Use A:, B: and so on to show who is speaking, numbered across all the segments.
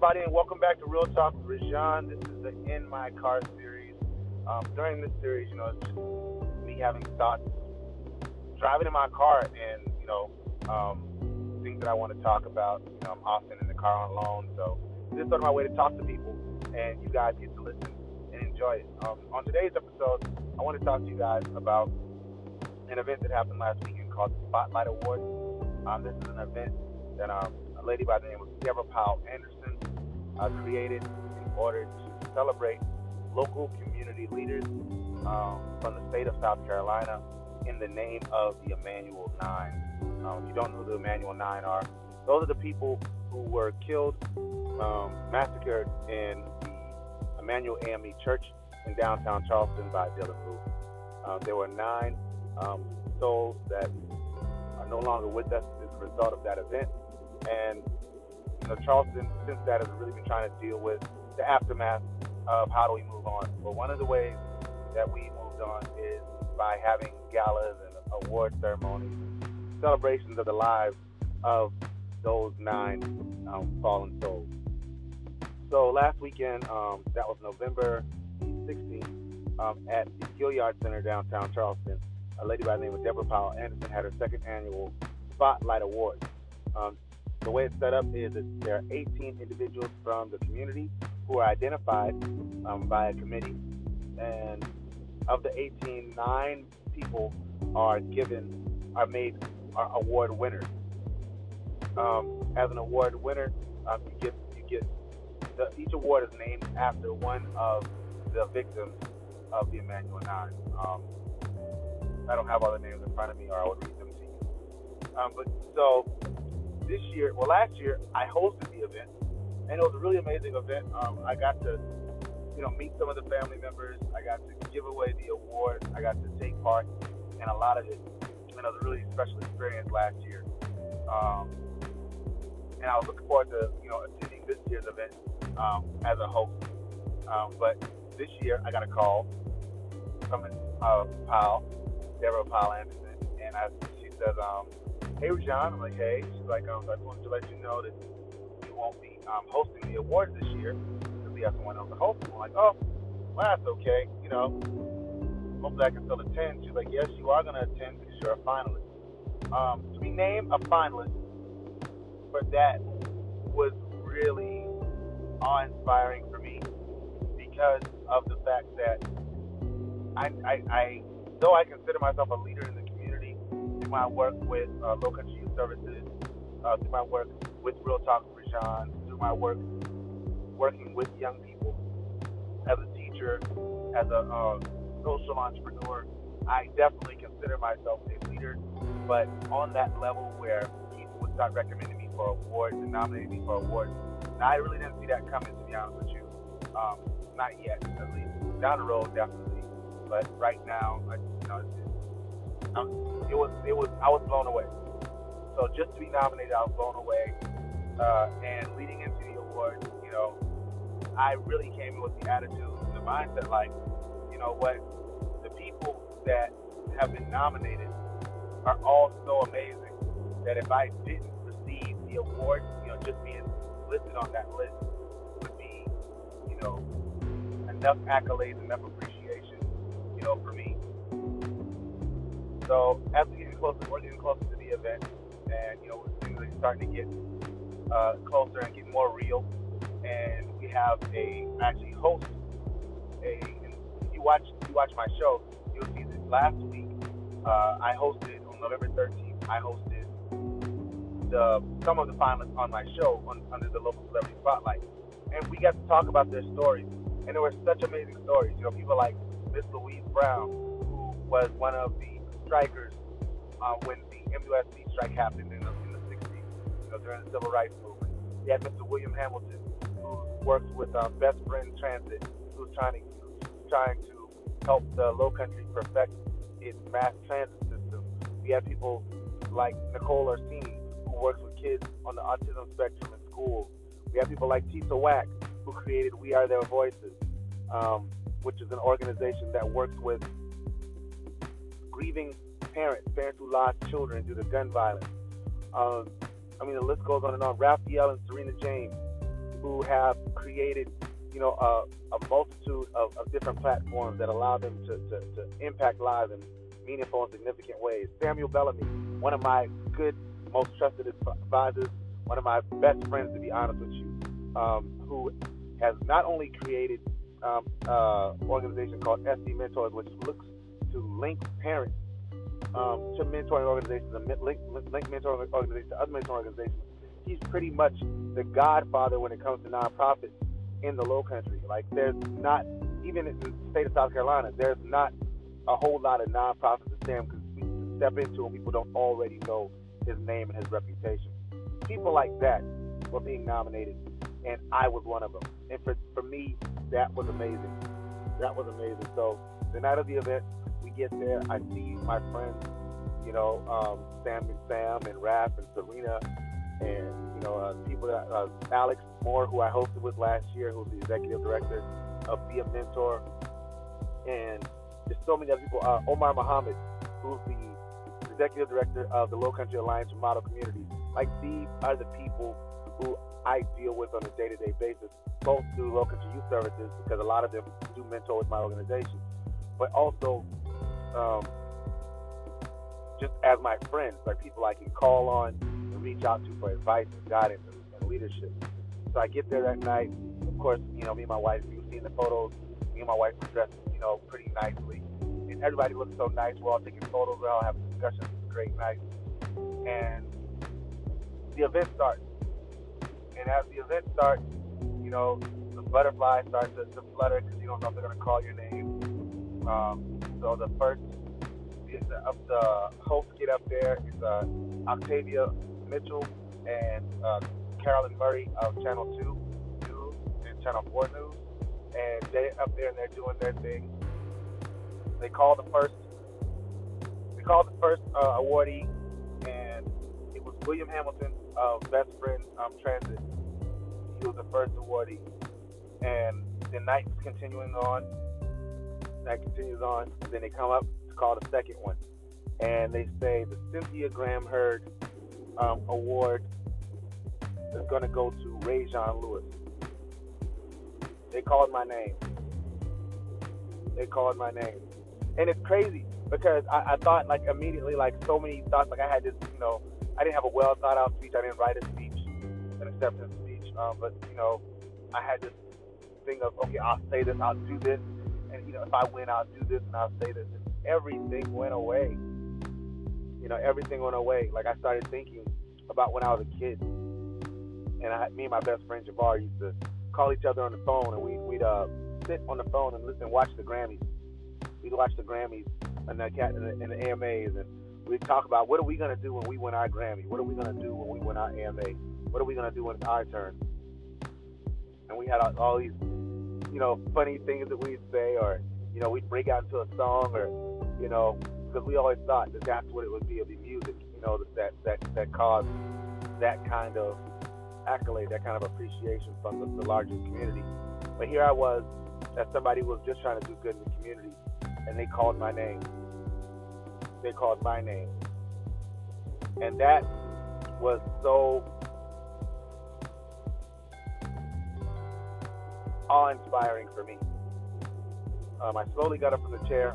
A: everybody, and welcome back to Real Talk with Rajan. This is the In My Car series. Um, during this series, you know, it's me having thoughts, driving in my car, and you know, um, things that I want to talk about. You know, I'm often in the car on loan, so this is sort of my way to talk to people, and you guys get to listen and enjoy it. Um, on today's episode, I want to talk to you guys about an event that happened last weekend called the Spotlight Awards. Um, this is an event that um, lady by the name of Deborah Powell Anderson uh, created in order to celebrate local community leaders um, from the state of South Carolina in the name of the Emanuel Nine. Um, if you don't know who the Emanuel Nine are, those are the people who were killed, um, massacred in the Emanuel AME Church in downtown Charleston by Dylann Roof. Uh, there were nine um, souls that are no longer with us as a result of that event. And you know, Charleston, since that, has really been trying to deal with the aftermath of how do we move on. But one of the ways that we moved on is by having galas and award ceremonies, celebrations of the lives of those nine um, fallen souls. So last weekend, um, that was November 16th, um, at the Gaillard Center downtown Charleston, a lady by the name of Deborah Powell Anderson had her second annual Spotlight Awards. Um, the way it's set up is there are 18 individuals from the community who are identified um, by a committee, and of the 18, nine people are given, are made, are award winners. Um, as an award winner, um, you get, you get, the, each award is named after one of the victims of the Emanuel Nine. Um, I don't have all the names in front of me, or I would read them to you. Um, but so this year, well, last year I hosted the event, and it was a really amazing event. Um, I got to, you know, meet some of the family members. I got to give away the award. I got to take part in a lot of it. And it was a really special experience last year. Um, and I was looking forward to, you know, attending this year's event um, as a host. Um, but this year I got a call from uh, Powell, Deborah Powell Anderson, and I, she says, um, "Hey, Rajan." I'm like, "Hey." She's like, um, "I just wanted to let you know that you won't be um, hosting the awards this year because we have someone else to host them." I'm like, "Oh, well, that's okay. You know, hopefully I can still attend." She's like, "Yes, you are going to attend because you're a finalist." Um, to be named a finalist for that was really awe-inspiring for me because of the fact that I, I, I though I consider myself a leader in the through my work with uh, Low Country Youth Services, uh, through my work with Real Talk Rajan, through my work working with young people as a teacher, as a uh, social entrepreneur, I definitely consider myself a leader. But on that level where people would start recommending me for awards and nominating me for awards, and I really didn't see that coming, to be honest with you. Um, not yet, at least. Down the road, definitely. But right now, I, you know, um, it was it was I was blown away. So just to be nominated, I was blown away. Uh, and leading into the awards, you know, I really came in with the attitude, the mindset, like, you know what, the people that have been nominated are all so amazing that if I didn't receive the award, you know, just being listed on that list would be, you know, enough accolades, enough appreciation, you know, for me. So as we get closer, we're getting closer to the event, and you know, are starting to get uh, closer and get more real. And we have a actually host a. If you watch, you watch my show, you'll see that last week uh, I hosted on November 13th. I hosted the some of the finalists on my show on, under the local celebrity spotlight, and we got to talk about their stories. And there were such amazing stories. You know, people like Miss Louise Brown, who was one of the strikers uh, when the MUSC strike happened in the, in the 60s, you know, during the civil rights movement. You had Mr. William Hamilton, who works with um, Best Friend Transit, who's trying to trying to help the Low Country perfect its mass transit system. We have people like Nicole Orsini, who works with kids on the autism spectrum in schools. We have people like Tisa Whack, who created We Are Their Voices, um, which is an organization that works with grieving parents, parents who lost children due to gun violence. Um, I mean, the list goes on and on. Raphael and Serena James, who have created, you know, a, a multitude of, of, different platforms that allow them to, to, to impact lives in meaningful and significant ways. Samuel Bellamy, one of my good, most trusted advisors, one of my best friends, to be honest with you, um, who has not only created um, uh, organization called SD Mentors, which looks to link parents um, to mentoring organizations link, link mentoring organizations to other mentoring organizations. He's pretty much the godfather when it comes to nonprofits in the Low Country. Like, there's not even in the state of South Carolina, there's not a whole lot of nonprofits that Sam can step into and people don't already know his name and his reputation. People like that were being nominated, and I was one of them. And for, for me, that was amazing. That was amazing. So the night of the event, we get there. I see my friends, you know, um, Sam and Sam and Raph and Serena, and you know, uh, people that uh, Alex Moore, who I hosted with last year, who's the executive director of Be a Mentor, and there's so many other people. Uh, Omar Muhammad, who's the executive director of the Low Country Alliance for Model Communities. Like these are the people who I deal with on a day-to-day basis, both through Low Country Youth Services because a lot of them do mentor with my organization, but also um, just as my friends, like people I can call on and reach out to for advice and guidance and, leadership. So I get there that night. Of course, you know, me and my wife, you've seen the photos. Me and my wife were dressed, you know, pretty nicely. And everybody looks so nice. We're all taking photos. We're all having discussions. It's a great night. And the event starts. And as the event starts, you know, the butterflies start to, to flutter because you don't know if they're going to call your name. Um, so the first, the, the hosts get up there is uh, Octavia Mitchell and uh, Carolyn Murray of Channel 2 News and Channel 4 News. And they up there and they're doing their thing. They call the first, they called the first uh, awardee, and it was William Hamilton of Best Friends um, Transit. He was the first awardee. And the night's continuing on that continues on. Then they come up to call the second one, and they say the Cynthia Graham Hurd um, Award is going to go to Rajan Lewis. They called my name. They called my name, and it's crazy because I, I thought like immediately like so many thoughts like I had this you know I didn't have a well thought out speech. I didn't write a speech, an acceptance speech, um, but you know I had this thing of okay I'll say this, I'll do this, and you know, if I win, I'll do this and I'll say this. And everything went away. You know, everything went away. Like I started thinking about when I was a kid, and I, me and my best friend Javar used to call each other on the phone, and we, we'd uh, sit on the phone and listen, watch the Grammys. We'd watch the Grammys and the and the, and the AMAs, and we'd talk about what are we gonna do when we win our Grammy? What are we gonna do when we win our AMA? What are we gonna do when it's our turn? And we had all, all these you know, funny things that we'd say, or you know, we'd break out into a song, or you know, because we always thought that that's what it would be. It'd be music, you know, that that that caused that kind of accolade, that kind of appreciation from the, the larger community. But here I was, as somebody who was just trying to do good in the community, and they called my name. They called my name, and that was so awe-inspiring for me. Um, I slowly got up from the chair.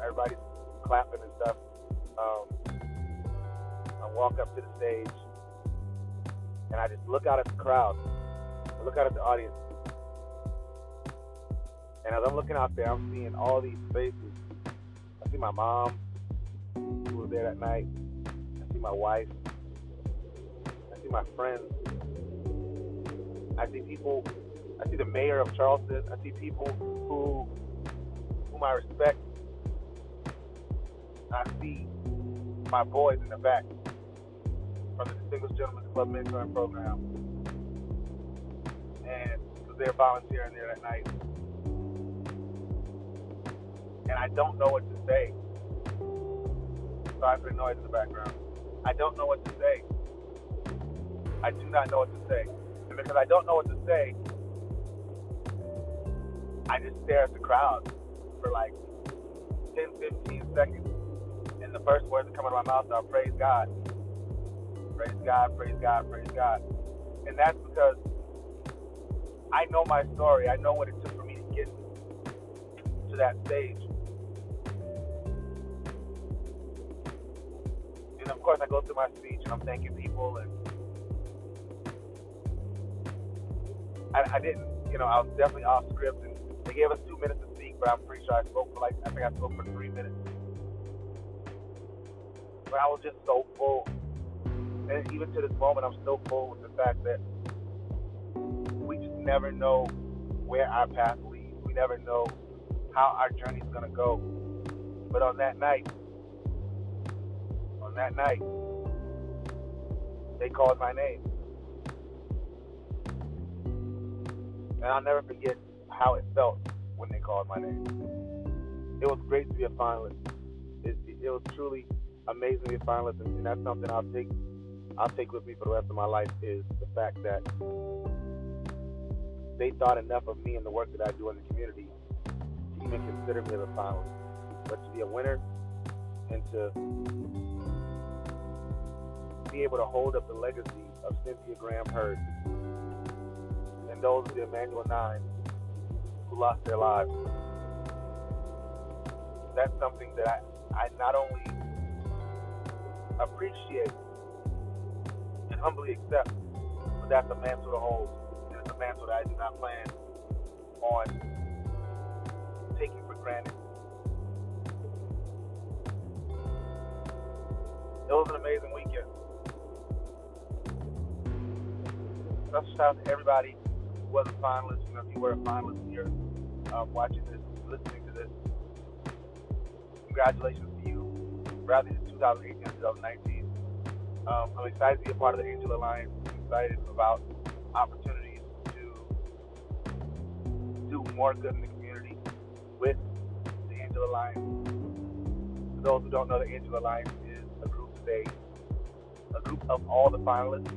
A: Everybody's clapping and stuff. Um, I walk up to the stage, and I just look out at the crowd. I look out at the audience. And as I'm looking out there, I'm seeing all these faces. I see my mom, who was there that night. I see my wife. I see my friends. I see people I see the mayor of Charleston. I see people who whom I respect. I see my boys in the back from the Distinguished Gentlemen's Club Mentoring Program. And because they're volunteering there that night. And I don't know what to say. Sorry for the noise in the background. I don't know what to say. I do not know what to say. And because I don't know what to say, I just stare at the crowd for like 10, 15 seconds. And the first words that come out of my mouth are praise God. Praise God, praise God, praise God. And that's because I know my story. I know what it took for me to get to that stage. And of course, I go through my speech and I'm thanking people. And I, I didn't, you know, I was definitely off script. They gave us two minutes to speak, but I'm pretty sure I spoke for like, I think I spoke for three minutes. But I was just so full. And even to this moment, I'm still full with the fact that we just never know where our path leads. We never know how our journey's gonna go. But on that night, on that night, they called my name. And I'll never forget how it felt when they called my name. It was great to be a finalist. It, it was truly amazing to be a finalist, and, that's something I'll take I'll take with me for the rest of my life is the fact that they thought enough of me and the work that I do in the community to even consider me as a finalist. But to be a winner and to be able to hold up the legacy of Cynthia Graham Hurd and those of the Emanuel Nine who lost their lives. That's something that I, I not only appreciate and humbly accept, but that's a mantle to hold. And it's a mantle that I do not plan on taking for granted. It was an amazing weekend. Special shout out to everybody who was a finalist. You know, if you were a finalist and you're um, watching this, listening to this, congratulations to you. Rather than 2018 2019. Um, I'm excited to be a part of the Angel Alliance. I'm excited about opportunities to do more good in the community with the Angel Alliance. For those who don't know, the Angel Alliance is a group today, a group of all the finalists.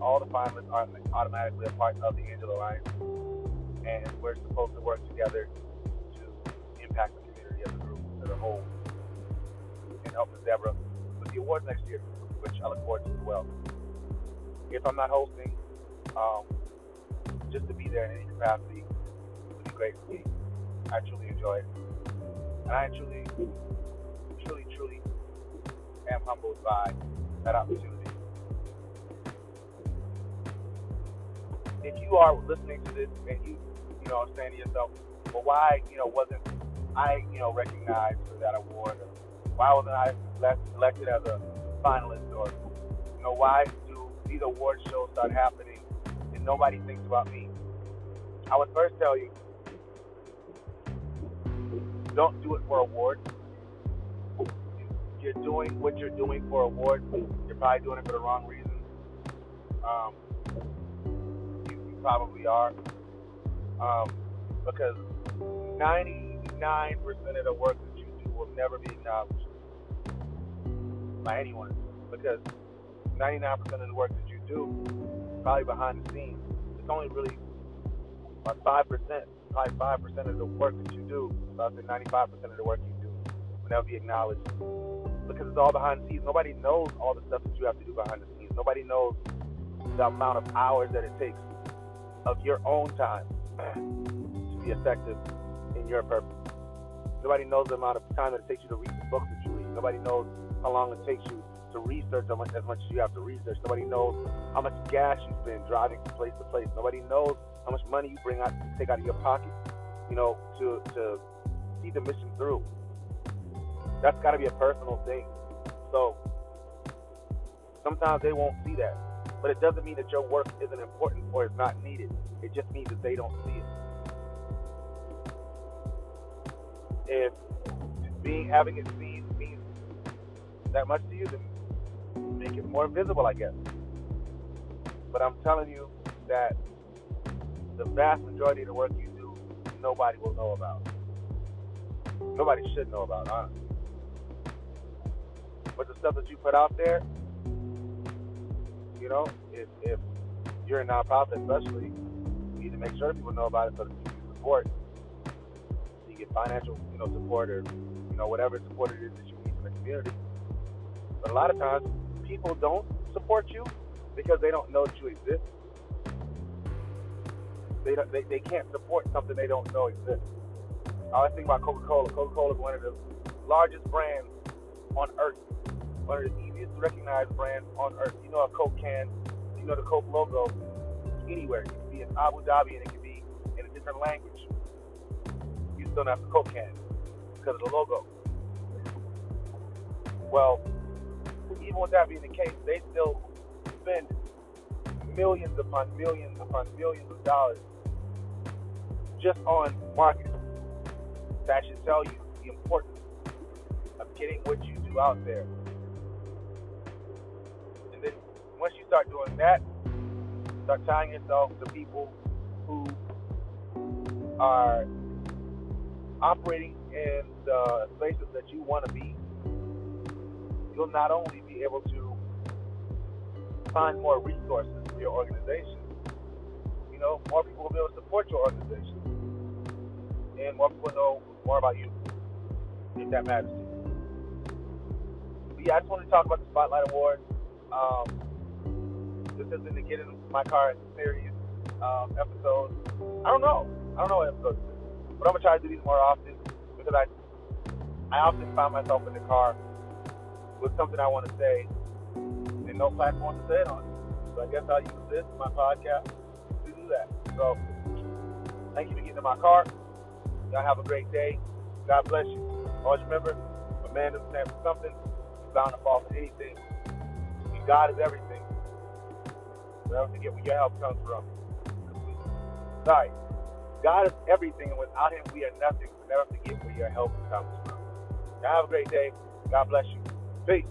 A: All the finalists are automatically a part of the Angel Alliance, and we're supposed to work together to impact the community as a group, as a whole, and help Deborah with the awards next year, which I look forward to as well. If I'm not hosting, um, just to be there in any capacity would be great for me. I truly enjoy it. And I truly, truly, truly am humbled by that opportunity. If you are listening to this and you, you know, saying to yourself, well, why, you know, wasn't I, you know, recognized for that award? Or why wasn't I elected as a finalist? Or, you know, why do these award shows start happening and nobody thinks about me? I would first tell you, don't do it for awards. You're doing what you're doing for awards. You're probably doing it for the wrong reasons. Um, probably are. Um, because 99% of the work that you do will never be acknowledged by anyone. Because 99% of the work that you do, probably behind the scenes, it's only really about 5% probably five percent of the work that you do, about the ninety-five percent of the work you do, will never be acknowledged because it's all behind the scenes. Nobody knows all the stuff that you have to do behind the scenes. Nobody knows the amount of hours that it takes of your own time to be effective in your purpose. Nobody knows the amount of time that it takes you to read the books that you read. Nobody knows how long it takes you to research as much, as much as you have to research. Nobody knows how much gas you spend driving from place to place. Nobody knows how much money you bring out, take out of your pocket, you know, to to see the mission through. That's got to be a personal thing. So sometimes they won't see that, but it doesn't mean that your work isn't important or is not needed. It just means that they don't see it. If being having it seen means that much to you, then make it more visible, I guess. But I'm telling you that the vast majority of the work you do, nobody will know about. Nobody should know about. But the stuff that you put out there, you know, if, if you're a nonprofit, especially, you need to make sure people know about it so that you can support. So you get financial, you know, support or, you know, whatever support it is that you need from the community. But a lot of times, people don't support you because they don't know that you exist. they, they, they can't support something they don't know exists. I always think about Coca-Cola. Coca-Cola is one of the largest brands on earth, one of the easiest to recognize brands on earth. You know a Coke can, you know the Coke logo anywhere. It can be in Abu Dhabi and it can be in a different language. You still have the Coke can because of the logo. Well, even with that being the case, they still spend millions upon millions upon millions of dollars just on marketing. That should tell you the importance of getting what you do out there. Start doing that, start tying yourself to people who are operating in the spaces that you want to be, you'll not only be able to find more resources for your organization, you know, more people will be able to support your organization, and more people know more about you, if that matters to you. But yeah, I just want to talk about the Spotlight Award. Um, this is in the Get in My Car series um, episode. I don't know. I don't know what episode this is. But I'm to try to do these more often because I I often find myself in the car with something I want to say and no platform to say it on. So I guess I'll use this, my podcast, to do that. So thank you for getting in my car. Y'all have a great day. God bless you. Always remember, a man doesn't stand for something, he's bound to fall for anything. And God is everything. So don't forget where your help comes from. Sorry. God is everything, and without Him, we are nothing. So never forget where your help comes from. Now have a great day. God bless you. Peace.